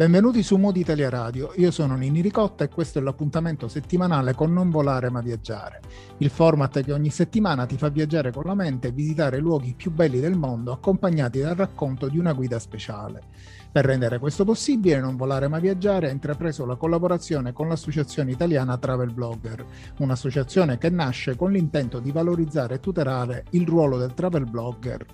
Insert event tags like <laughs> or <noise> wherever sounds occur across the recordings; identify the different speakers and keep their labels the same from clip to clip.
Speaker 1: Benvenuti su Modi Italia Radio, io sono Nini Ricotta e questo è l'appuntamento settimanale con Non Volare ma Viaggiare, il format che ogni settimana ti fa viaggiare con la mente e visitare i luoghi più belli del mondo accompagnati dal racconto di una guida speciale. Per rendere questo possibile, Non Volare Ma Viaggiare ha intrapreso la collaborazione con l'Associazione Italiana Travel Blogger, un'associazione che nasce con l'intento di valorizzare e tutelare il ruolo del travel blogger.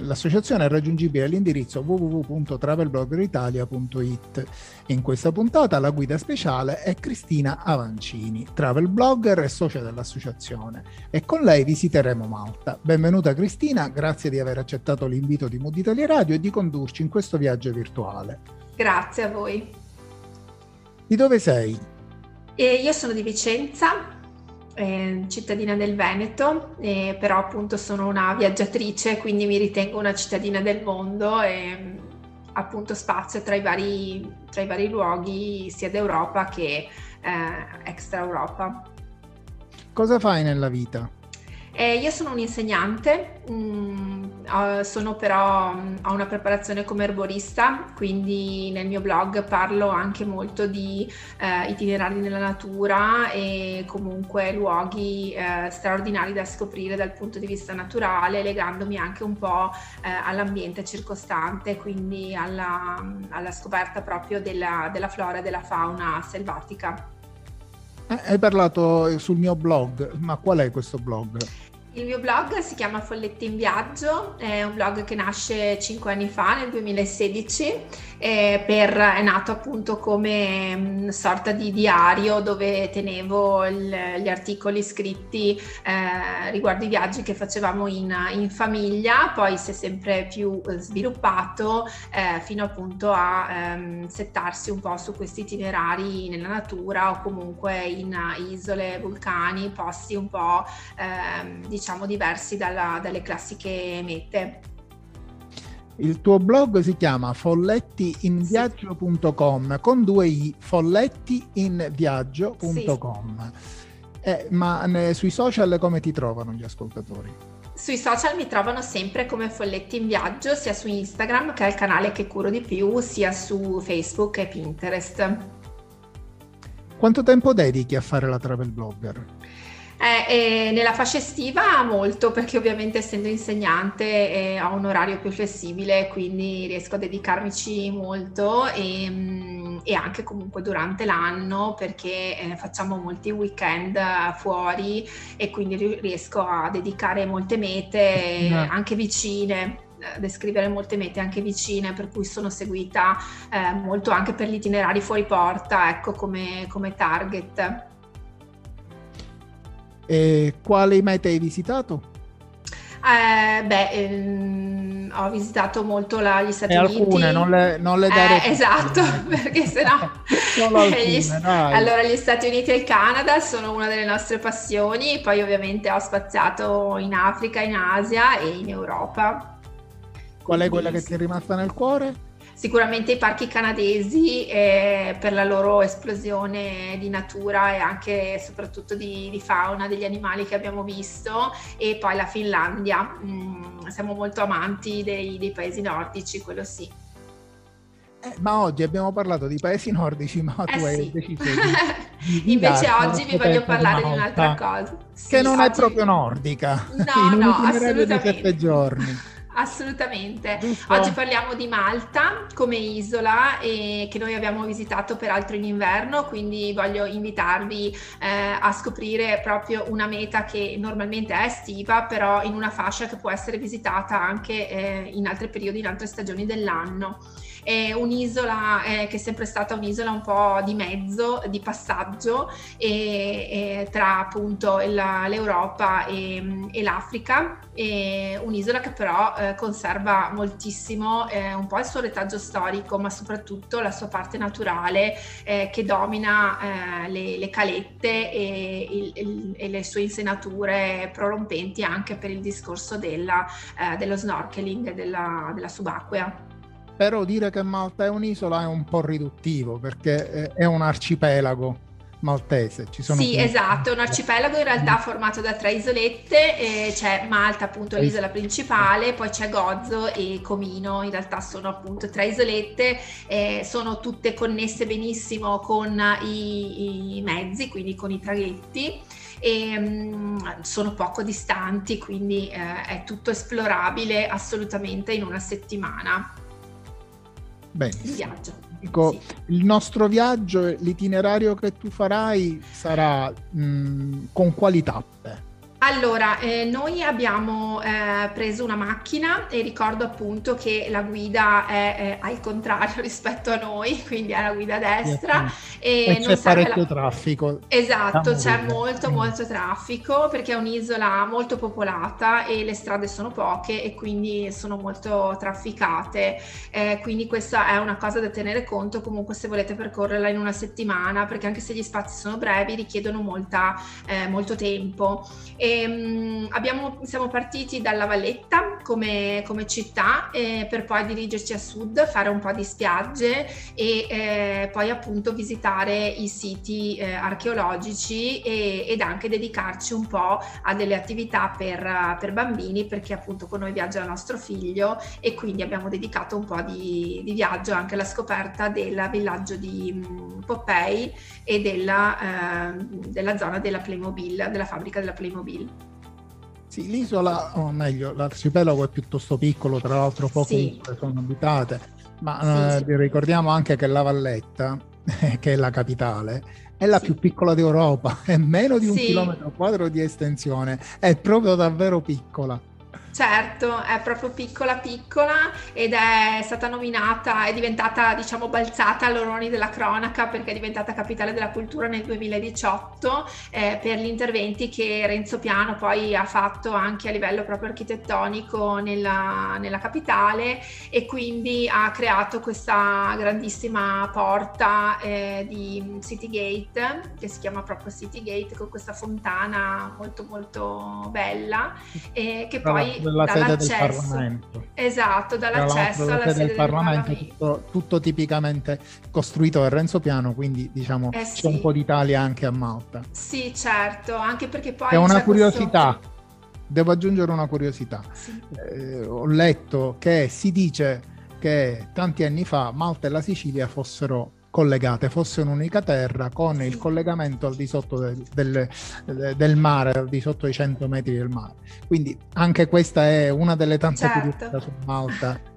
Speaker 1: L'associazione è raggiungibile all'indirizzo www.travelbloggeritalia.it. In questa puntata la guida speciale è Cristina Avancini, travel blogger e socia dell'associazione, e con lei visiteremo Malta. Benvenuta Cristina, grazie di aver accettato l'invito di Mood Italia Radio e di condurci in questo viaggio virtuale.
Speaker 2: Grazie a voi.
Speaker 1: Di dove sei?
Speaker 2: Eh, io sono di Vicenza, eh, cittadina del Veneto, eh, però appunto sono una viaggiatrice, quindi mi ritengo una cittadina del mondo e appunto spazio tra i vari, tra i vari luoghi sia d'Europa che eh, extra Europa.
Speaker 1: Cosa fai nella vita?
Speaker 2: Eh, io sono un'insegnante, mh, mm, sono però, mm, ho una preparazione come erborista, quindi nel mio blog parlo anche molto di eh, itinerari nella natura e comunque luoghi eh, straordinari da scoprire dal punto di vista naturale, legandomi anche un po' eh, all'ambiente circostante, quindi alla, alla scoperta proprio della, della flora e della fauna selvatica.
Speaker 1: Eh, hai parlato sul mio blog, ma qual è questo blog?
Speaker 2: Il mio blog si chiama Folletti in Viaggio, è un blog che nasce cinque anni fa, nel 2016, per, è nato appunto come mh, sorta di diario dove tenevo il, gli articoli scritti eh, riguardo i viaggi che facevamo in, in, famiglia, poi si è sempre più sviluppato eh, fino appunto a ehm, settarsi un po' su questi itinerari nella natura o comunque in isole, vulcani, posti un po' ehm, diciamo diversi dalla, dalle classiche mete.
Speaker 1: Il tuo blog si chiama follettiinviaggio.com con due i, follettiinviaggio.com. Sì. Eh, ma ne, sui social come ti trovano gli ascoltatori?
Speaker 2: Sui social mi trovano sempre come Folletti in Viaggio, sia su Instagram, che è il canale che curo di più, sia su Facebook e Pinterest.
Speaker 1: Quanto tempo dedichi a fare la travel blogger?
Speaker 2: Eh, nella fascia estiva molto perché ovviamente essendo insegnante eh, ho un orario più flessibile quindi riesco a dedicarmici molto e, mm, e anche comunque durante l'anno perché eh, facciamo molti weekend fuori e quindi riesco a dedicare molte mete no. anche vicine eh, descrivere molte mete anche vicine, per cui sono seguita eh, molto anche per gli itinerari fuori porta, ecco come, come target.
Speaker 1: E quali mete hai visitato?
Speaker 2: Eh, beh, ehm, ho visitato molto la, gli Stati
Speaker 1: e
Speaker 2: Uniti.
Speaker 1: Alcune, non le, non le dare
Speaker 2: eh, Esatto, <laughs> perché sennò... <laughs>
Speaker 1: Solo alcune, gli,
Speaker 2: allora, gli Stati Uniti e il Canada sono una delle nostre passioni, poi ovviamente ho spaziato in Africa, in Asia e in Europa.
Speaker 1: Qual è quella che ti è rimasta nel cuore?
Speaker 2: Sicuramente i parchi canadesi eh, per la loro esplosione di natura e anche e soprattutto di, di, fauna degli animali che abbiamo visto e poi la Finlandia. Mm, siamo molto amanti dei, dei paesi nordici, quello sì.
Speaker 1: Eh, ma oggi abbiamo parlato di paesi nordici, ma tu
Speaker 2: eh
Speaker 1: hai
Speaker 2: sì.
Speaker 1: deciso di,
Speaker 2: di <laughs> Invece oggi vi voglio parlare di, un'altra cosa.
Speaker 1: Sì, che non oggi... è proprio nordica.
Speaker 2: No, <laughs>
Speaker 1: in
Speaker 2: no, assolutamente.
Speaker 1: di sette giorni.
Speaker 2: Assolutamente. Giusto. Oggi parliamo di Malta come isola e che noi abbiamo visitato peraltro in inverno, quindi voglio invitarvi eh, a scoprire proprio una meta che normalmente è estiva, però in una fascia che può essere visitata anche eh, in altri periodi, in altre stagioni dell'anno è un'isola eh, che è sempre stata un'isola un po' di mezzo, di passaggio e, e tra appunto la, l'Europa e, e l'Africa, e un'isola che però eh, eh, conserva moltissimo eh, un po' il suo retaggio storico, ma soprattutto la sua parte naturale eh, che domina eh, le, le, calette e, il, il, e, le sue insenature prorompenti anche per il discorso della, eh, dello snorkeling e della, della subacquea.
Speaker 1: Però dire che Malta è un'isola è un po' riduttivo perché è un arcipelago maltese.
Speaker 2: Ci sono sì, esatto, è un arcipelago in realtà formato da tre isolette, c'è Malta appunto l'isola principale, poi c'è Gozzo e Comino, in realtà sono appunto tre isolette, eh, sono tutte connesse benissimo con i, i mezzi, quindi con i traghetti e um, sono poco distanti, quindi eh, è tutto esplorabile assolutamente in una settimana.
Speaker 1: Bene. Il viaggio. Dico, sì. Il nostro viaggio, l'itinerario che tu farai sarà mh, con quali tappe?
Speaker 2: Allora, eh, noi abbiamo eh, preso una macchina e ricordo appunto che la guida è, è al contrario <laughs> rispetto a noi, quindi è la guida destra.
Speaker 1: E, e c'è parecchio la... traffico.
Speaker 2: Esatto, c'è molto molto traffico perché è un'isola molto popolata e le strade sono poche e quindi sono molto trafficate. Eh, quindi questa è una cosa da tenere conto comunque se volete percorrerla in una settimana, perché anche se gli spazi sono brevi richiedono molta, eh, molto tempo. E, Ehm, abbiamo, siamo partiti dalla Valletta come, come città eh, per poi dirigerci a sud, fare un po' di spiagge e eh, poi appunto visitare i siti eh, archeologici e, ed anche dedicarci un po' a delle attività per, per, bambini perché appunto con noi viaggia il nostro figlio e quindi abbiamo dedicato un po' di, di viaggio anche alla scoperta del villaggio di um, Poppei e della, eh, della zona della Playmobil, della fabbrica della Playmobil.
Speaker 1: Sì, l'isola, o meglio, l'arcipelago è piuttosto piccolo, tra l'altro poche sì. isole sono abitate, ma sì, eh, ricordiamo anche che la Valletta, <laughs> che è la capitale, è la più piccola d'Europa, <laughs> è meno di un chilometro quadro di estensione, è proprio davvero piccola.
Speaker 2: Certo, è proprio piccola piccola ed è stata nominata, è diventata diciamo balzata all'oroni della cronaca perché è diventata capitale della cultura nel 2018 eh, per gli interventi che Renzo Piano poi ha fatto anche a livello proprio architettonico nella, nella capitale e quindi ha creato questa grandissima porta eh, di City Gate che si chiama proprio City Gate con questa fontana molto molto bella e che poi
Speaker 1: della sede del Parlamento.
Speaker 2: Esatto, dall'accesso alla sede del Parlamento. Del
Speaker 1: tutto, tutto, tipicamente costruito da Renzo Piano, quindi diciamo eh sì. c'è un po' d'Italia anche a Malta.
Speaker 2: Sì, certo, anche perché poi...
Speaker 1: È una curiosità. Questo... Devo aggiungere una curiosità. Sì. Eh, ho letto che si dice che tanti anni fa Malta e la Sicilia fossero collegate, fosse un'unica terra con il collegamento al di sotto del, del, del, mare, al di sotto i 100 metri del mare. Quindi anche questa è una delle tante certo. curiosità su Malta. <laughs>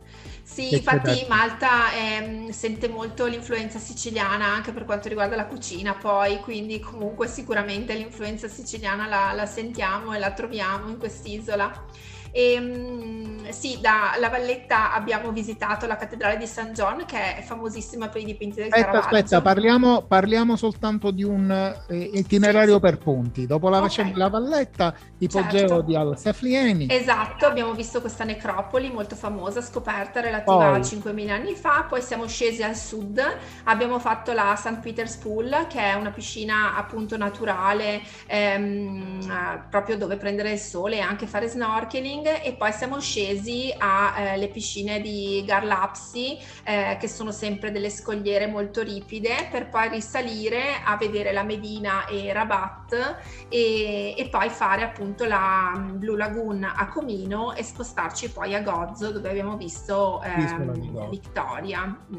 Speaker 2: Sì, infatti Malta eh, sente molto l'influenza siciliana anche per quanto riguarda la cucina, poi quindi comunque sicuramente l'influenza siciliana la, la sentiamo e la troviamo in quest'isola. E, ehm, sì, da Valletta abbiamo visitato la cattedrale di San John, che è famosissima per i dipinti del
Speaker 1: aspetta,
Speaker 2: Caravaggio.
Speaker 1: Aspetta, parliamo, parliamo soltanto di un eh, itinerario sì, per punti. Dopo la, okay. la Valletta, ipogeo certo. di Al-Saflieni.
Speaker 2: Esatto, abbiamo visto questa necropoli molto famosa, scoperta relativa poi. a 5.000 anni fa. Poi siamo scesi al sud, abbiamo fatto la St. Peter's Pool, che è una piscina appunto naturale, ehm, proprio dove prendere il sole e anche fare snorkeling e poi siamo scesi alle eh, piscine di Garlapsi eh, che sono sempre delle scogliere molto ripide per poi risalire a vedere la Medina e Rabat e, e poi fare appunto la mm, Blue Lagoon a Comino e spostarci poi a Gozzo dove abbiamo visto eh, Victoria. Mm.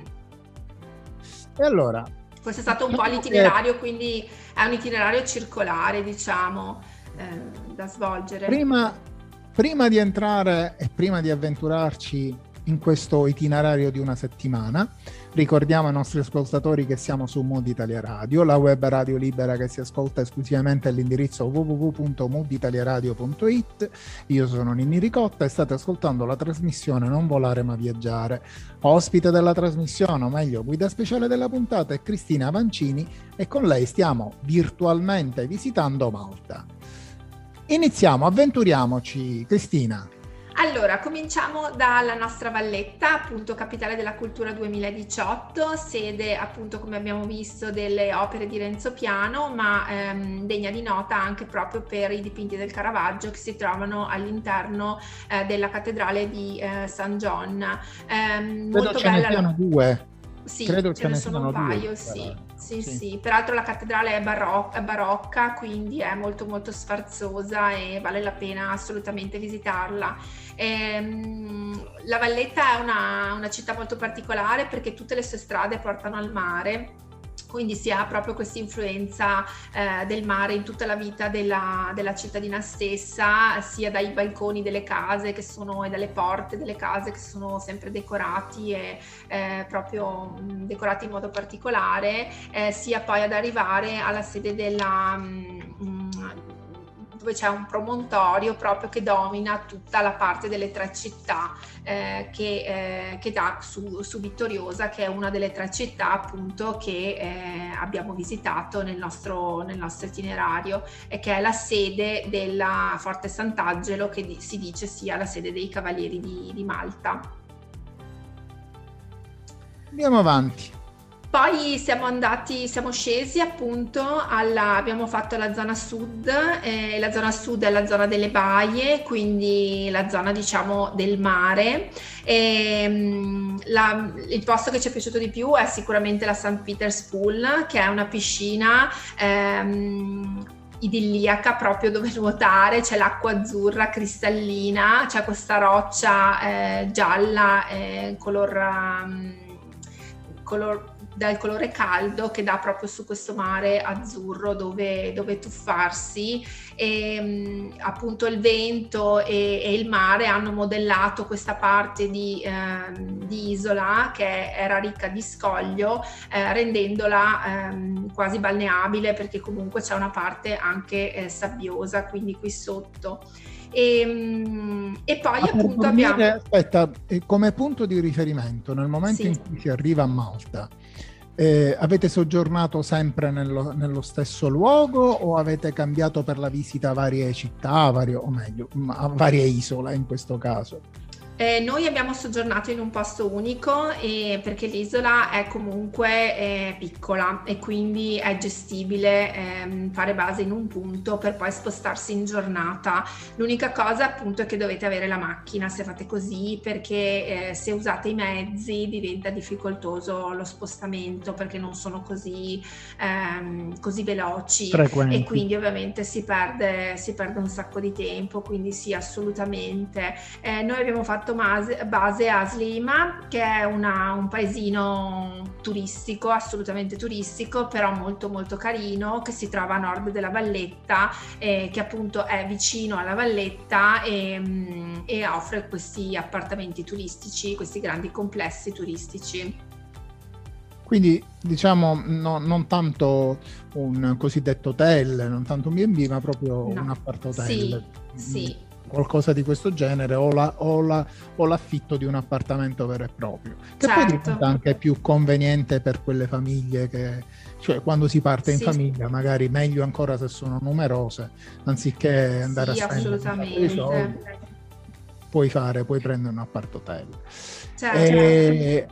Speaker 1: E allora?
Speaker 2: Questo è stato un po' l'itinerario, quindi è un itinerario circolare, diciamo, eh, da svolgere.
Speaker 1: Prima, prima di entrare e prima di avventurarci in questo itinerario di una settimana, ricordiamo ai nostri ascoltatori che siamo su Mood Italia Radio, la web radio libera che si ascolta esclusivamente all'indirizzo www.mooditaliaradio.it. Io sono Nini Ricotta e state ascoltando la trasmissione Non volare ma viaggiare. Ospite della trasmissione, o meglio, guida speciale della puntata è Cristina Vancini e con lei stiamo virtualmente visitando Malta. Iniziamo, avventuriamoci, Cristina.
Speaker 2: Allora, cominciamo dalla nostra Valletta, appunto capitale della cultura 2018, sede appunto come abbiamo visto delle opere di Renzo Piano, ma ehm, degna di nota anche proprio per i dipinti del Caravaggio che si trovano all'interno eh, della cattedrale di eh, San John.
Speaker 1: Ehm, molto bella. La... due.
Speaker 2: Sì, Credo ce ne sono un paio, due, sì. Sì, sì, sì, peraltro la cattedrale è, barocca, è barocca, quindi è molto molto sfarzosa e vale la pena assolutamente visitarla. Ehm, la Valletta è una, una città molto particolare perché tutte le sue strade portano al mare quindi si ha proprio questa influenza eh, del mare in tutta la vita della, della, cittadina stessa, sia dai balconi delle case che sono, e dalle porte delle case che sono sempre decorati e eh, proprio mh, decorati in modo particolare, eh, sia poi ad arrivare alla sede della... Mh, dove c'è un promontorio proprio che domina tutta la parte delle tre città eh, che, eh, che, dà su, su, Vittoriosa, che è una delle tre città appunto che eh, abbiamo visitato nel nostro, nel nostro, itinerario e che è la sede della Forte Sant'Angelo che di, si dice sia la sede dei Cavalieri di, di Malta.
Speaker 1: Andiamo avanti.
Speaker 2: Poi siamo andati, siamo scesi appunto alla, abbiamo fatto la zona sud, eh, la zona sud è la zona delle baie, quindi la zona diciamo del mare. E, ehm, la, il posto che ci è piaciuto di più è sicuramente la St. Peter's Pool, che è una piscina ehm, idilliaca proprio dove <laughs> nuotare, c'è l'acqua azzurra cristallina, c'è questa roccia eh, gialla eh, color, um, color dal colore caldo che dà proprio su questo mare azzurro dove, dove tuffarsi e mm, appunto il vento e, e, il mare hanno modellato questa parte di, eh, di isola che era ricca di scoglio eh, rendendola eh, quasi balneabile perché comunque c'è una parte anche eh, sabbiosa quindi qui sotto. E, mm, e poi Ma appunto abbiamo...
Speaker 1: Aspetta, come punto di riferimento nel momento sì. in cui si arriva a Malta, eh, avete soggiornato sempre nello, nello, stesso luogo o avete cambiato per la visita varie città, varie, o meglio, varie isole in questo caso?
Speaker 2: Eh, noi abbiamo soggiornato in un posto unico e perché l'isola è comunque eh, piccola e quindi è gestibile eh, fare base in un punto per poi spostarsi in giornata. L'unica cosa appunto è che dovete avere la macchina se fate così perché eh, se usate i mezzi diventa difficoltoso lo spostamento perché non sono così, ehm, così veloci Frequenti. e quindi ovviamente si perde, si perde un sacco di tempo, quindi sì assolutamente. Eh, noi abbiamo fatto fatto base a Slima, che è una, un paesino turistico, assolutamente turistico, però molto molto carino, che si trova a nord della Valletta, eh, che appunto è vicino alla Valletta e, mm, e offre questi appartamenti turistici, questi grandi complessi turistici.
Speaker 1: Quindi diciamo no, non tanto un cosiddetto hotel, non tanto un B&B, ma proprio no. un appart hotel.
Speaker 2: Sì, sì
Speaker 1: qualcosa di questo genere o, la, o, la, o, l'affitto di un appartamento vero e proprio che certo. poi diventa anche più conveniente per quelle famiglie che cioè quando si parte in famiglia magari meglio ancora se sono numerose anziché andare sì, a spendere soldi puoi fare puoi prendere un appart hotel certo. e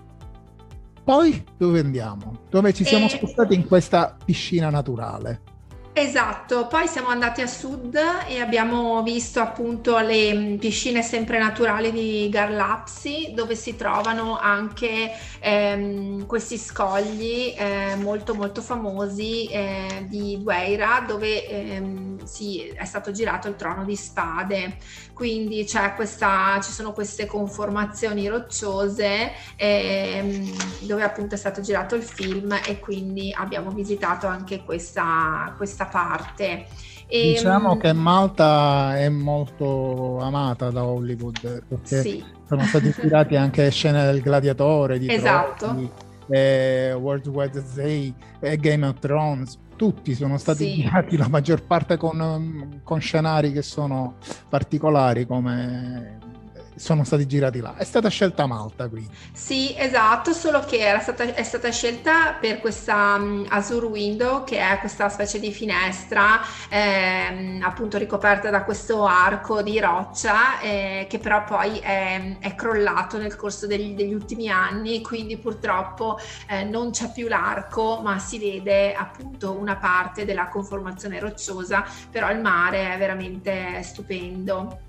Speaker 1: poi dove andiamo? dove ci siamo e... spostati in questa piscina naturale
Speaker 2: Esatto, poi siamo andati a sud e abbiamo visto appunto le mm, piscine sempre naturali di Garlapsi dove si trovano anche ehm, questi scogli eh, molto molto famosi eh, di Dueira dove ehm, si, è stato girato il trono di spade, quindi questa, ci sono queste conformazioni rocciose ehm, dove appunto è stato girato il film e quindi abbiamo visitato anche questa, questa parte.
Speaker 1: E, diciamo um, che Malta è molto amata da Hollywood perché sì. sono stati ispirati anche scene del gladiatore di
Speaker 2: esatto.
Speaker 1: Eh, World War Z e Game of Thrones tutti sono stati sì. girati la maggior parte con, con, scenari che sono particolari come sono stati girati là. È stata scelta Malta quindi.
Speaker 2: Sì, esatto, solo che era stata, è stata scelta per questa um, Azure Window, che è questa specie di finestra ehm, appunto ricoperta da questo arco di roccia, eh, che però poi è, è crollato nel corso degli, degli, ultimi anni, quindi purtroppo eh, non c'è più l'arco, ma si vede appunto una parte della conformazione rocciosa, però il mare è veramente stupendo.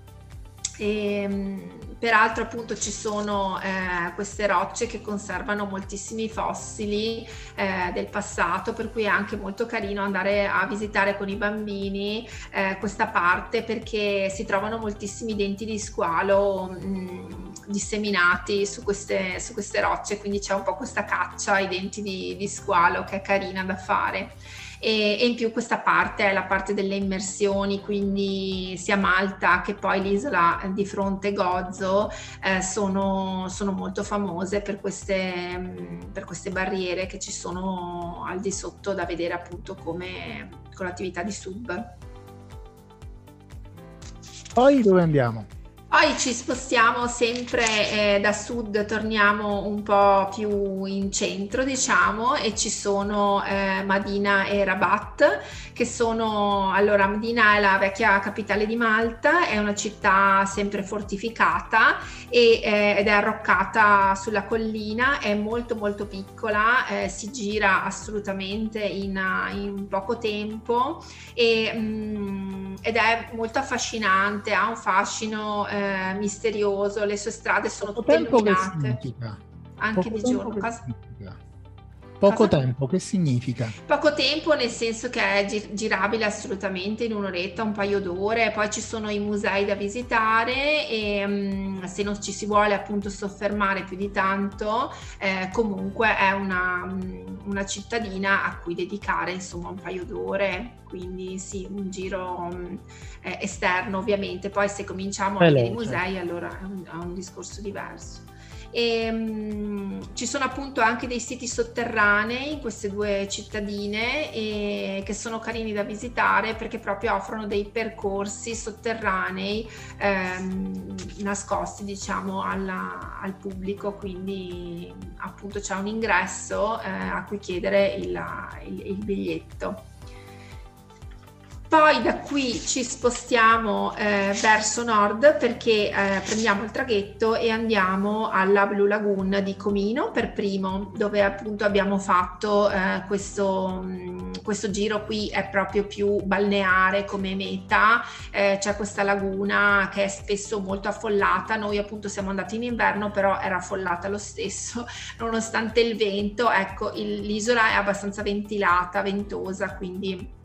Speaker 2: E, peraltro appunto ci sono eh, queste rocce che conservano moltissimi fossili eh, del passato, per cui è anche molto carino andare a visitare con i bambini eh, questa parte perché si trovano moltissimi denti di squalo mh, disseminati su queste, su queste, rocce, quindi c'è un po' questa caccia ai denti di, di squalo che è carina da fare e, e, in più questa parte è la parte delle immersioni, quindi sia Malta che poi l'isola di fronte Gozzo eh, sono, sono, molto famose per queste, per queste barriere che ci sono al di sotto da vedere appunto come con l'attività di sub.
Speaker 1: Poi dove andiamo?
Speaker 2: Poi ci spostiamo sempre eh, da sud, torniamo un po' più in centro, diciamo, e ci sono eh, Madina e Rabat, che sono, allora Madina è la vecchia capitale di Malta, è una città sempre fortificata e, eh, ed è arroccata sulla collina, è molto molto piccola, eh, si gira assolutamente in, in poco tempo e, mh, mm, ed è molto affascinante, ha un fascino eh, misterioso, le sue strade sono tutte illuminate. Anche
Speaker 1: Poco
Speaker 2: di giorno.
Speaker 1: Cosa... Poco Cosa? tempo, che significa?
Speaker 2: Poco tempo nel senso che è gi- girabile assolutamente in un'oretta, un paio d'ore, poi ci sono i musei da visitare e um, se non ci si vuole appunto soffermare più di tanto, eh, comunque è una, una, cittadina a cui dedicare insomma un paio d'ore, quindi sì, un giro um, esterno ovviamente, poi se cominciamo a vedere i musei allora è un, è un discorso diverso. E, um, ci sono appunto anche dei siti sotterranei in queste due cittadine e, che sono carini da visitare perché proprio offrono dei percorsi sotterranei ehm, nascosti diciamo alla, al pubblico quindi appunto c'è un ingresso eh, a cui chiedere il, il, il biglietto. Poi da qui ci spostiamo eh, verso nord perché eh, prendiamo il traghetto e andiamo alla Blue Lagoon di Comino per primo, dove appunto abbiamo fatto eh, questo, questo, giro qui è proprio più balneare come meta, eh, c'è questa laguna che è spesso molto affollata, noi appunto siamo andati in inverno però era affollata lo stesso, <laughs> nonostante il vento, ecco il, l'isola è abbastanza ventilata, ventosa, quindi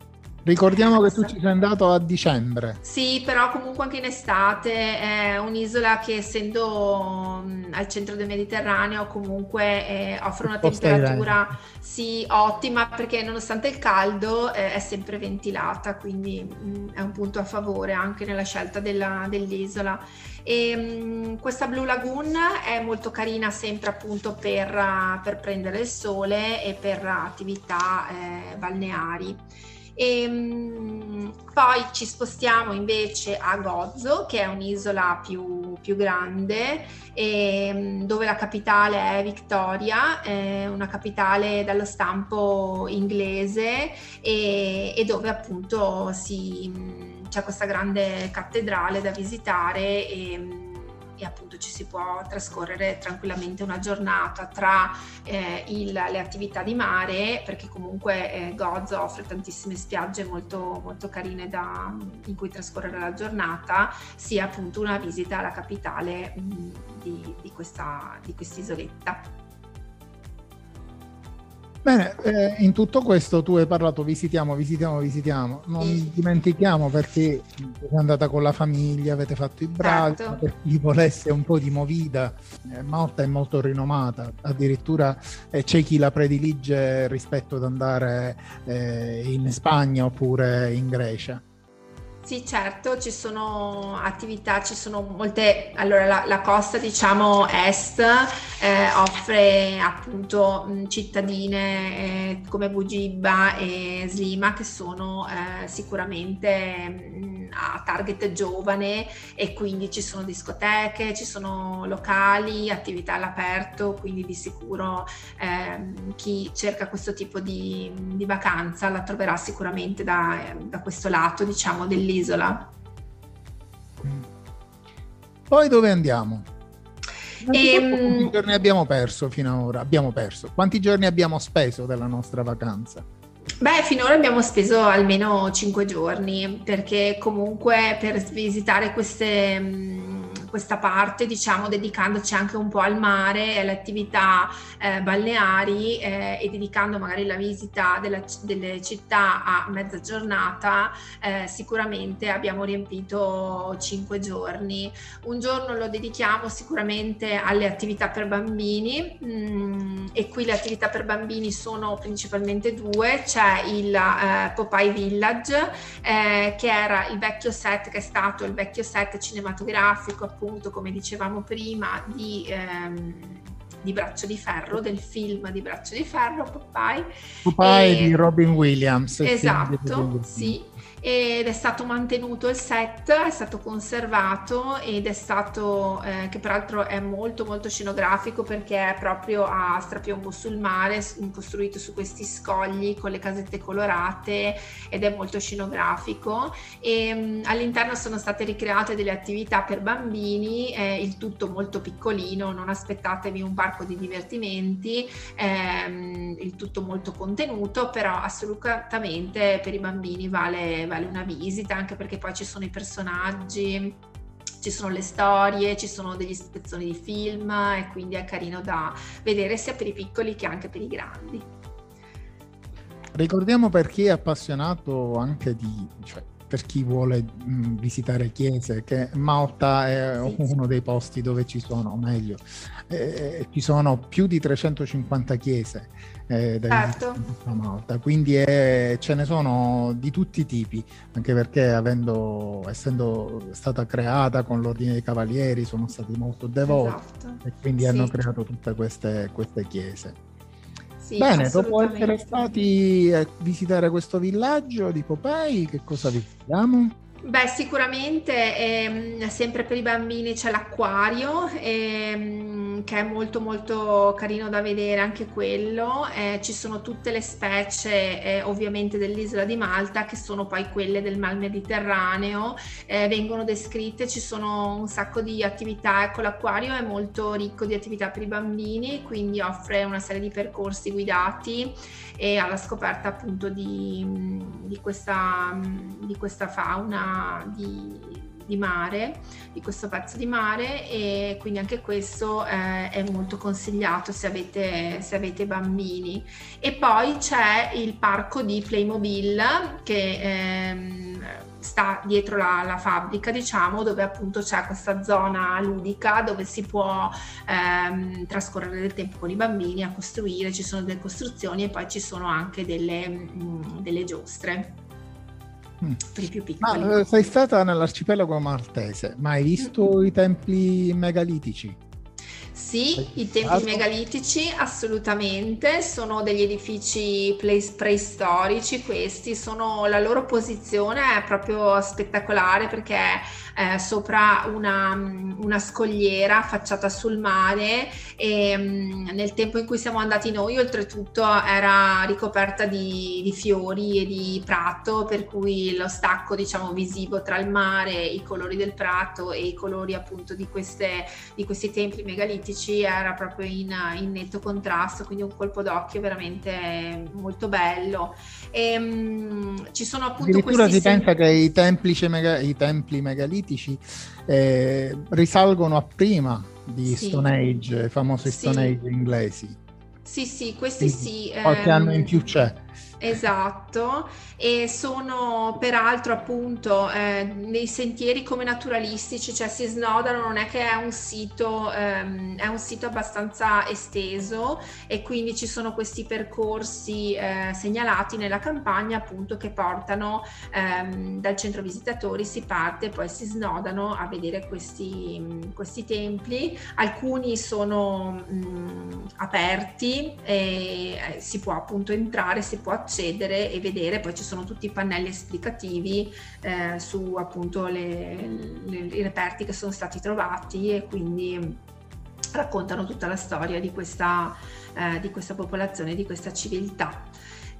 Speaker 1: Ricordiamo che tu ci sei andato a dicembre.
Speaker 2: Sì, però comunque anche in estate è un'isola che essendo mm, al centro del Mediterraneo comunque eh, offre una temperatura sì, ottima perché nonostante il caldo eh, è sempre ventilata, quindi mh, mm, è un punto a favore anche nella scelta della, dell'isola. E, mh, mm, questa Blue Lagoon è molto carina sempre appunto per, per prendere il sole e per attività eh, balneari. E, um, poi ci spostiamo invece a Gozzo, che è un'isola più, più grande, e, um, dove la capitale è Victoria, è una capitale dallo stampo inglese e, e dove appunto si, c'è questa grande cattedrale da visitare. E, e appunto ci si può trascorrere tranquillamente una giornata tra eh, il, le attività di mare perché comunque eh, Gozo offre tantissime spiagge molto, molto carine da, in cui trascorrere la giornata sia appunto una visita alla capitale mh, di, di, questa, di quest'isoletta.
Speaker 1: Bene, eh, in tutto questo tu hai parlato visitiamo, visitiamo, visitiamo. Non dimentichiamo perché sei andata con la famiglia, avete fatto i bravi, certo. per chi volesse un po' di movida. Eh, Malta è molto rinomata, addirittura eh, c'è chi la predilige rispetto ad andare eh, in Spagna oppure in Grecia.
Speaker 2: Sì, certo, ci sono attività, ci sono molte, allora la, la costa diciamo est eh, offre appunto mh, cittadine eh, come Bugibba e Slima che sono eh, sicuramente mh, a target giovane e quindi ci sono discoteche, ci sono locali, attività all'aperto, quindi di sicuro ehm, chi cerca questo tipo di, di, vacanza la troverà sicuramente da, da questo lato diciamo dell'isola.
Speaker 1: Poi dove andiamo? E, ehm, quanti giorni abbiamo perso fino ad ora? Abbiamo perso. Quanti giorni abbiamo speso della nostra vacanza?
Speaker 2: Beh, finora abbiamo speso almeno 5 giorni perché comunque per visitare queste questa parte, diciamo, dedicandoci anche un po' al mare e alle attività eh, balneari eh, e dedicando magari la visita della, delle città a mezza giornata, eh, sicuramente abbiamo riempito cinque giorni. Un giorno lo dedichiamo sicuramente alle attività per bambini mh, mm, e qui le attività per bambini sono principalmente due, c'è il eh, Popeye Village eh, che era il vecchio set che è stato il vecchio set cinematografico appunto appunto, come dicevamo prima, di, ehm, di Braccio di Ferro, del film di Braccio di Ferro, Popeye.
Speaker 1: Popeye e... di Robin Williams.
Speaker 2: Esatto, sì ed è stato mantenuto il set, è stato conservato ed è stato, eh, che peraltro è molto molto scenografico perché è proprio a strapiombo sul mare, costruito su questi scogli con le casette colorate ed è molto scenografico. E mh, mm, all'interno sono state ricreate delle attività per bambini, eh, il tutto molto piccolino, non aspettatevi un parco di divertimenti, ehm, il tutto molto contenuto, però assolutamente per i bambini vale vale una visita, anche perché poi ci sono i personaggi, ci sono le storie, ci sono degli spezzoni di film e quindi è carino da vedere sia per i piccoli che anche per i grandi.
Speaker 1: Ricordiamo per chi è appassionato anche di, cioè, per chi vuole mh, visitare chiese, che Malta è uno dei posti dove ci sono, o meglio, eh, ci sono più di 350 chiese eh, da certo. Malta, quindi è, ce ne sono di tutti i tipi, anche perché avendo, essendo stata creata con l'Ordine dei Cavalieri sono stati molto devoti esatto. e quindi sì. hanno creato tutte queste, queste chiese. Sì, Bene, dopo essere stati a visitare questo villaggio di Popei, che cosa visitiamo?
Speaker 2: Beh, sicuramente ehm, sempre per i bambini c'è l'acquario, ehm, che è molto molto carino da vedere anche quello. Eh, ci sono tutte le specie eh, ovviamente dell'isola di Malta che sono poi quelle del Mar Mediterraneo, eh, vengono descritte, ci sono un sacco di attività. Ecco, l'acquario è molto ricco di attività per i bambini, quindi offre una serie di percorsi guidati e alla scoperta appunto di, di, questa, di questa fauna di, di mare, di questo pezzo di mare e quindi anche questo eh, è molto consigliato se avete, se avete, bambini. E poi c'è il parco di Playmobil che ehm, sta dietro la, la, fabbrica, diciamo, dove appunto c'è questa zona ludica dove si può ehm, trascorrere del tempo con i bambini a costruire, ci sono delle costruzioni e poi ci sono anche delle, mh, delle giostre.
Speaker 1: Per i più piccoli. Ma, eh, sei stata nell'arcipelago maltese, ma hai visto mm. i templi megalitici?
Speaker 2: Sì, i templi megalitici assolutamente, sono degli edifici preistorici questi, sono, la loro posizione è proprio spettacolare perché è sopra una, una scogliera affacciata sul mare e mm, nel tempo in cui siamo andati noi oltretutto era ricoperta di, di fiori e di prato per cui lo stacco diciamo visivo tra il mare, i colori del prato e i colori appunto di, queste, di questi templi megalitici era proprio in, in netto contrasto, quindi un colpo d'occhio veramente molto bello. E, um, ci sono appunto
Speaker 1: Addirittura si sem- pensa che i, templici mega- i templi megalitici eh, risalgono a prima di sì. Stone Age, i famosi sì. Stone Age inglesi.
Speaker 2: Sì, sì, questi sì.
Speaker 1: Qualche ehm... anno in più c'è.
Speaker 2: Esatto, e sono peraltro appunto eh, nei sentieri come naturalistici, cioè si snodano, non è che è un sito, ehm, è un sito abbastanza esteso e quindi ci sono questi percorsi eh, segnalati nella campagna appunto che portano ehm, dal centro visitatori, si parte e poi si snodano a vedere questi, questi templi, alcuni sono mh, aperti e eh, si può appunto entrare, si può accedere e vedere, poi ci sono tutti i pannelli esplicativi eh, su appunto le, le, i reperti che sono stati trovati e quindi raccontano tutta la storia di questa, eh, di questa popolazione, di questa civiltà.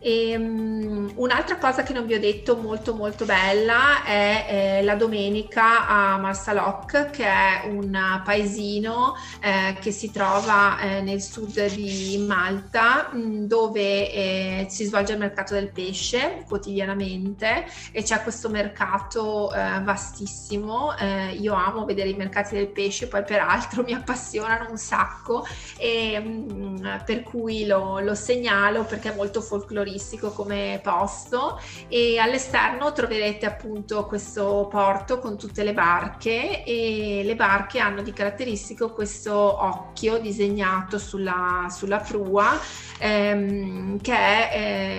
Speaker 2: E, um, un'altra cosa che non vi ho detto molto molto bella è eh, la domenica a Marsaloc che è un paesino eh, che si trova eh, nel sud di Malta mh, mm, dove eh, si svolge il mercato del pesce quotidianamente e c'è questo mercato eh, vastissimo. Eh, io amo vedere i mercati del pesce poi peraltro <laughs> mi appassionano un sacco e mh, mm, per cui lo, lo segnalo perché è molto folcloristico caratteristico come posto e all'esterno troverete appunto questo porto con tutte le barche e le barche hanno di caratteristico questo occhio disegnato sulla, sulla prua ehm, che è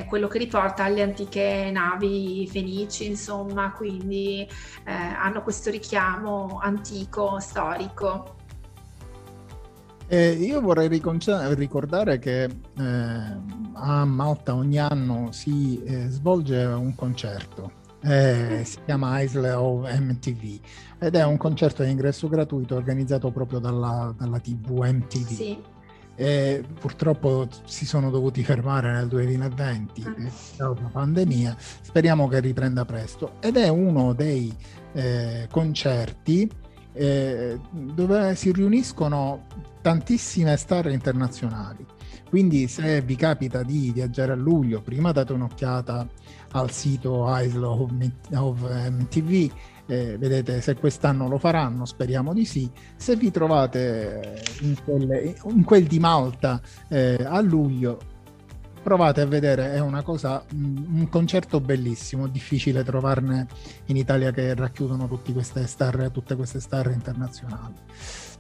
Speaker 2: eh, quello che riporta alle antiche navi fenici insomma quindi eh, hanno questo richiamo antico storico
Speaker 1: eh, io vorrei ricordare che eh, a Malta ogni anno si eh, svolge un concerto, eh, si chiama Isle of MTV ed è un concerto di ingresso gratuito organizzato proprio dalla, dalla TV MTV. Sì. E purtroppo si sono dovuti fermare nel 2020 ah. dopo la pandemia, speriamo che riprenda presto ed è uno dei eh, concerti eh, dove si riuniscono tantissime star internazionali. Quindi se vi capita di viaggiare a luglio, prima date un'occhiata al sito Isle of, MTV, eh, vedete se quest'anno lo faranno, speriamo di sì. Se vi trovate in, quelle, in quel di Malta eh, a luglio, provate a vedere, è una cosa, un concerto bellissimo, difficile trovarne in Italia che racchiudono queste star, tutte queste star internazionali.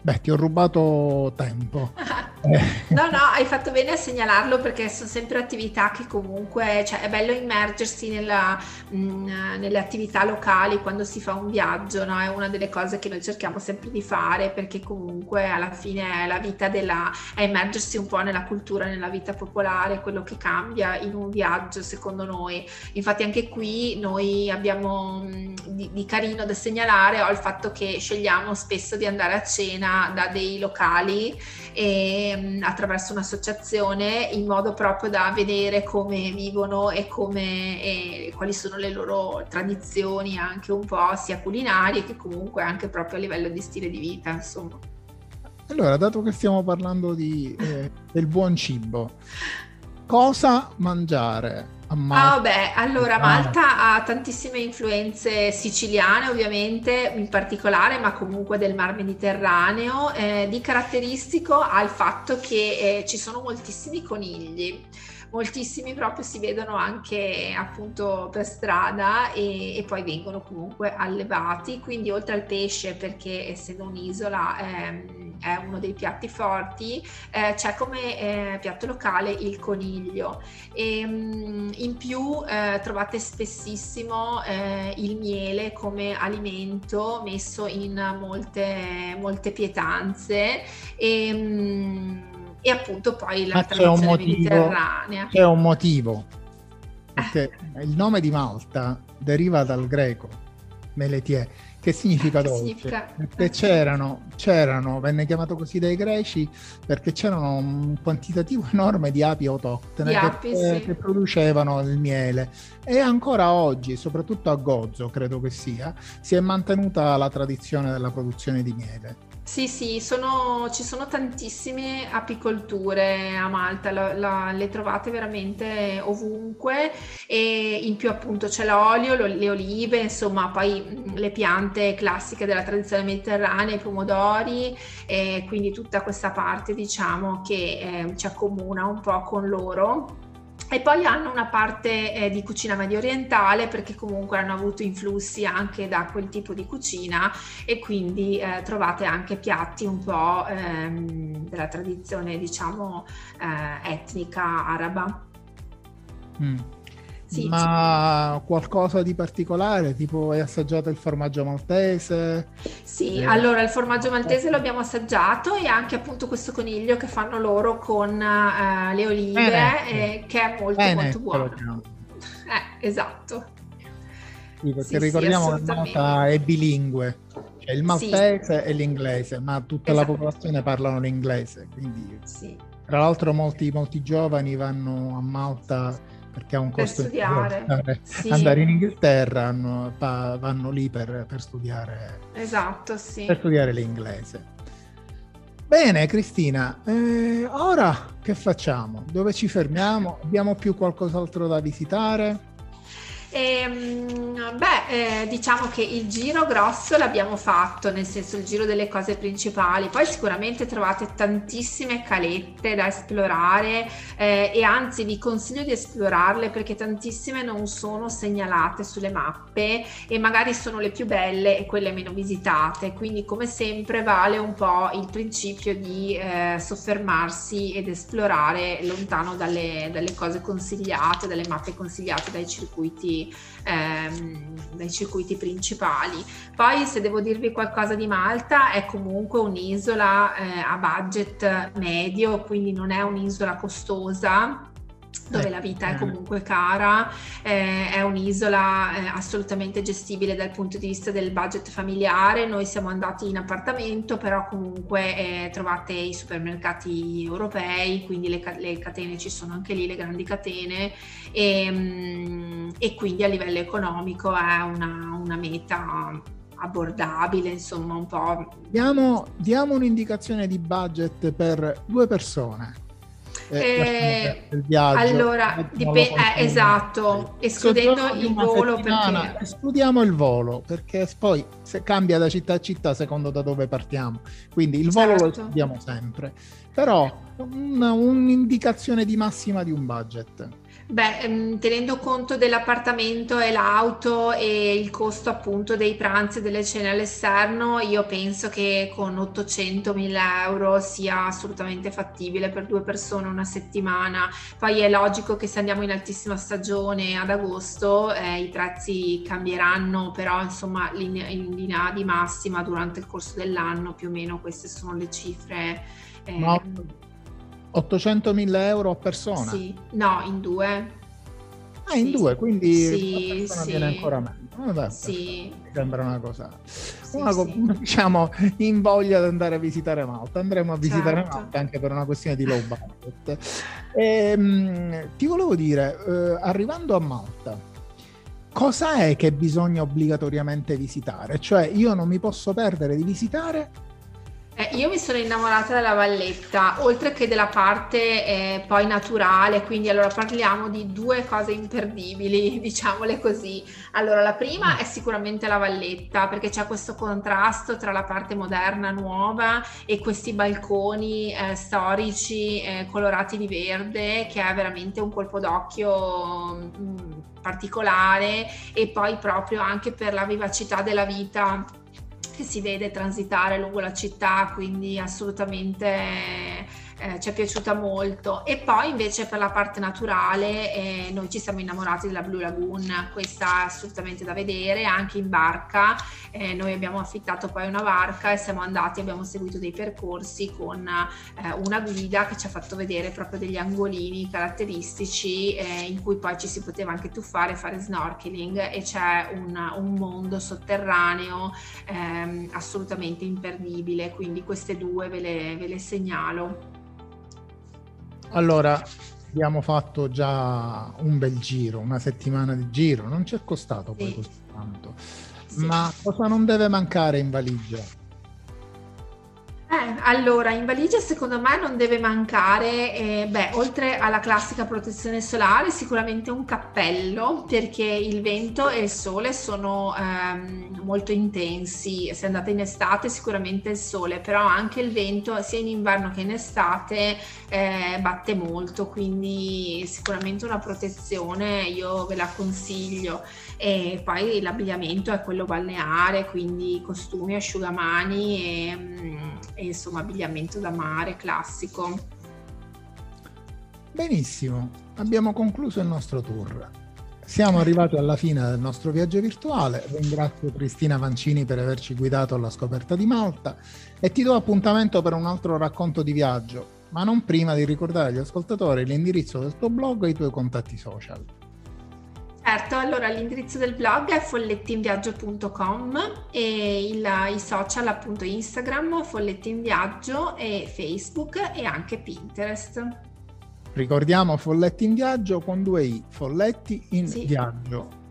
Speaker 1: Beh, ti ho rubato tempo. <laughs>
Speaker 2: no, no, hai fatto bene a segnalarlo perché sono sempre attività che comunque, cioè è bello immergersi nella, mh, mm, nelle attività locali quando si fa un viaggio, no? È una delle cose che noi cerchiamo sempre di fare perché comunque alla fine è la vita della, è immergersi un po' nella cultura, nella vita popolare, quello che cambia in un viaggio secondo noi. Infatti anche qui noi abbiamo mh, mm, di, di carino da segnalare ho il fatto che scegliamo spesso di andare a cena da dei locali e, mm, attraverso un'associazione in modo proprio da vedere come vivono e, come, e quali sono le loro tradizioni anche un po' sia culinarie che comunque anche proprio a livello di stile di vita insomma.
Speaker 1: Allora, dato che stiamo parlando di, eh, del buon cibo, cosa mangiare
Speaker 2: Malta? Ah, vabbè, allora Malta ha tantissime influenze siciliane ovviamente in particolare, ma comunque del mar Mediterraneo. Eh, di caratteristico ha il fatto che eh, ci sono moltissimi conigli moltissimi proprio si vedono anche appunto per strada e, e, poi vengono comunque allevati, quindi oltre al pesce perché essendo un'isola ehm, è uno dei piatti forti, eh, c'è come eh, piatto locale il coniglio. E mh, in più eh, trovate spessissimo eh, il miele come alimento messo in molte, molte pietanze. E mh, e appunto poi la tradizione mediterranea.
Speaker 1: C'è un motivo, perché eh. il nome di Malta deriva dal greco, meletie, che significa <laughs> dolce. Significa... Perché c'erano, c'erano, venne chiamato così dai greci, perché c'erano un quantitativo <laughs> enorme di api autoctone di api, che, sì. che, producevano il miele. E ancora oggi, soprattutto a Gozo, credo che sia, si è mantenuta la tradizione della produzione di miele.
Speaker 2: Sì, sì, sono, ci sono tantissime apicolture a Malta, la, la, le trovate veramente ovunque e in più appunto c'è l'olio, lo, le olive, insomma poi le piante classiche della tradizione mediterranea, i pomodori e quindi tutta questa parte diciamo che eh, ci accomuna un po' con loro e poi hanno una parte eh, di cucina medio orientale perché comunque hanno avuto influssi anche da quel tipo di cucina e quindi eh, trovate anche piatti un po' ehm, della tradizione diciamo eh, etnica araba.
Speaker 1: Mm. Sì, Ma qualcosa di particolare? Tipo hai assaggiato il formaggio maltese?
Speaker 2: Sì, eh. allora il formaggio maltese lo abbiamo assaggiato e anche appunto questo coniglio che fanno loro con uh, le olive, eh, che è molto Bene, molto buono. Eh, esatto.
Speaker 1: Sì, perché sì, ricordiamo sì, che Malta è bilingue, cioè il maltese sì. e l'inglese, ma tutta esatto. la popolazione parla l'inglese, quindi tra l'altro molti, molti giovani vanno a Malta perché ha un costo
Speaker 2: per studiare. Andare,
Speaker 1: sì. andare in Inghilterra hanno, pa, vanno lì per, per, studiare.
Speaker 2: Esatto sì.
Speaker 1: Per studiare l'inglese. Bene Cristina eh, ora che facciamo? Dove ci fermiamo? Abbiamo più qualcos'altro da visitare
Speaker 2: e, ehm, beh, eh, diciamo che il giro grosso l'abbiamo fatto, nel senso il giro delle cose principali. Poi sicuramente trovate tantissime calette da esplorare eh, e anzi vi consiglio di esplorarle perché tantissime non sono segnalate sulle mappe e magari sono le più belle e quelle meno visitate. Quindi come sempre vale un po' il principio di eh, soffermarsi ed esplorare lontano dalle, dalle cose consigliate, dalle mappe consigliate dai circuiti ehm, dai circuiti principali. Poi se devo dirvi qualcosa di Malta è comunque un'isola eh, a budget medio, quindi non è un'isola costosa dove la vita è comunque cara, eh, è un'isola eh, assolutamente gestibile dal punto di vista del budget familiare. Noi siamo andati in appartamento, però comunque eh, trovate i supermercati europei, quindi le, le, catene ci sono anche lì, le grandi catene, e, mm, e quindi a livello economico è una, una meta abbordabile, insomma un po'.
Speaker 1: Diamo, diamo un'indicazione di budget per due persone
Speaker 2: eh, il viaggio. Allora, dipende, eh, esatto, escludendo il volo perché...
Speaker 1: Escludiamo il volo perché poi se cambia da città a città secondo da dove partiamo, quindi il volo certo. lo escludiamo sempre, però una, un'indicazione di massima di un budget.
Speaker 2: Beh, ehm, tenendo conto dell'appartamento e l'auto e il costo appunto dei pranzi e delle cene all'esterno, io penso che con 800.000 euro sia assolutamente fattibile per due persone una settimana. Poi è logico che se andiamo in altissima stagione ad agosto eh, i prezzi cambieranno, però insomma in, in linea di massima durante il corso dell'anno più o meno queste sono le cifre.
Speaker 1: Eh, no 800.000 euro a persona?
Speaker 2: Sì, no, in due.
Speaker 1: Ah, sì, in due, quindi sì, sì. viene ancora meno. Vabbè, sì. Mi sembra una cosa, sì, una, sì. <laughs> diciamo, in voglia di andare a visitare Malta. Andremo a visitare certo. Malta anche per una questione di low budget. E, ehm, ti volevo dire, eh, arrivando a Malta, cosa è che bisogna obbligatoriamente visitare? Cioè, io non mi posso perdere di visitare
Speaker 2: eh, io mi sono innamorata della valletta, oltre che della parte eh, poi naturale, quindi allora parliamo di due cose imperdibili, <laughs> diciamole così. Allora, la prima è sicuramente la valletta, perché c'è questo contrasto tra la parte moderna, nuova, e questi balconi eh, storici eh, colorati di verde, che è veramente un colpo d'occhio mh, mm, particolare, e poi proprio anche per la vivacità della vita che si vede transitare lungo la città, quindi assolutamente eh, ci è piaciuta molto. E poi invece per la parte naturale eh, noi ci siamo innamorati della Blue Lagoon, questa è assolutamente da vedere anche in barca. Eh, noi abbiamo affittato poi una barca e siamo andati, abbiamo seguito dei percorsi con eh, una guida che ci ha fatto vedere proprio degli angolini caratteristici eh, in cui poi ci si poteva anche tuffare, fare snorkeling e c'è un, un mondo sotterraneo ehm, assolutamente imperdibile, quindi queste due ve le, ve le segnalo.
Speaker 1: Allora, abbiamo fatto già un bel giro, una settimana di giro, non ci è costato poi sì. così tanto. Sì. Ma cosa non deve mancare in valigia?
Speaker 2: Eh, allora, in valigia secondo me non deve mancare, eh, beh, oltre alla classica protezione solare, sicuramente un cappello, perché il vento e il sole sono ehm, molto intensi. Se andate in estate sicuramente il sole, però anche il vento sia in inverno che in estate eh, batte molto, quindi sicuramente una protezione io ve la consiglio. E poi l'abbigliamento è quello balneare, quindi costumi, asciugamani e, mm, e insomma abbigliamento da mare classico.
Speaker 1: Benissimo, abbiamo concluso il nostro tour. Siamo arrivati alla fine del nostro viaggio virtuale. Ringrazio Cristina Vancini per averci guidato alla scoperta di Malta e ti do appuntamento per un altro racconto di viaggio, ma non prima di ricordare agli ascoltatori l'indirizzo del tuo blog e i tuoi contatti social.
Speaker 2: Certo, allora l'indirizzo del blog è follettinviaggio.com e il, i social appunto Instagram, Folletti in Viaggio e Facebook e anche Pinterest.
Speaker 1: Ricordiamo Folletti in Viaggio con due i, Folletti in sì. Viaggio.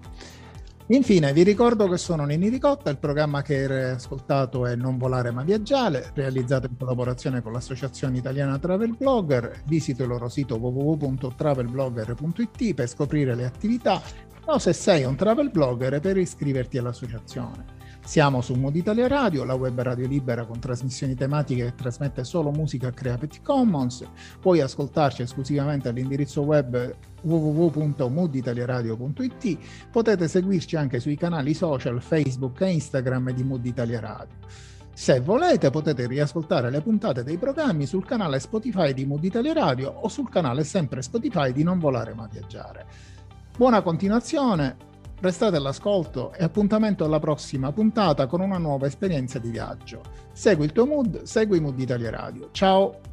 Speaker 1: Infine vi ricordo che sono Nini Ricotta, il programma che hai ascoltato è Non volare ma viaggiare, realizzato in collaborazione con l'Associazione Italiana Travel Blogger. Visita il loro sito www.travelblogger.it per scoprire le attività o se sei un travel blogger per iscriverti all'associazione. Siamo su Mood Italia Radio, la web radio libera con trasmissioni tematiche che trasmette solo musica Creative Commons. Puoi ascoltarci esclusivamente all'indirizzo web www.mooditaliaradio.it. Potete seguirci anche sui canali social Facebook e Instagram di Mood Italia Radio. Se volete potete riascoltare le puntate dei programmi sul canale Spotify di Mood Italia Radio o sul canale sempre Spotify di Non Volare Ma Viaggiare. Buona continuazione, restate all'ascolto e appuntamento alla prossima puntata con una nuova esperienza di viaggio. Segui il tuo mood, segui Mood Italia Radio. Ciao!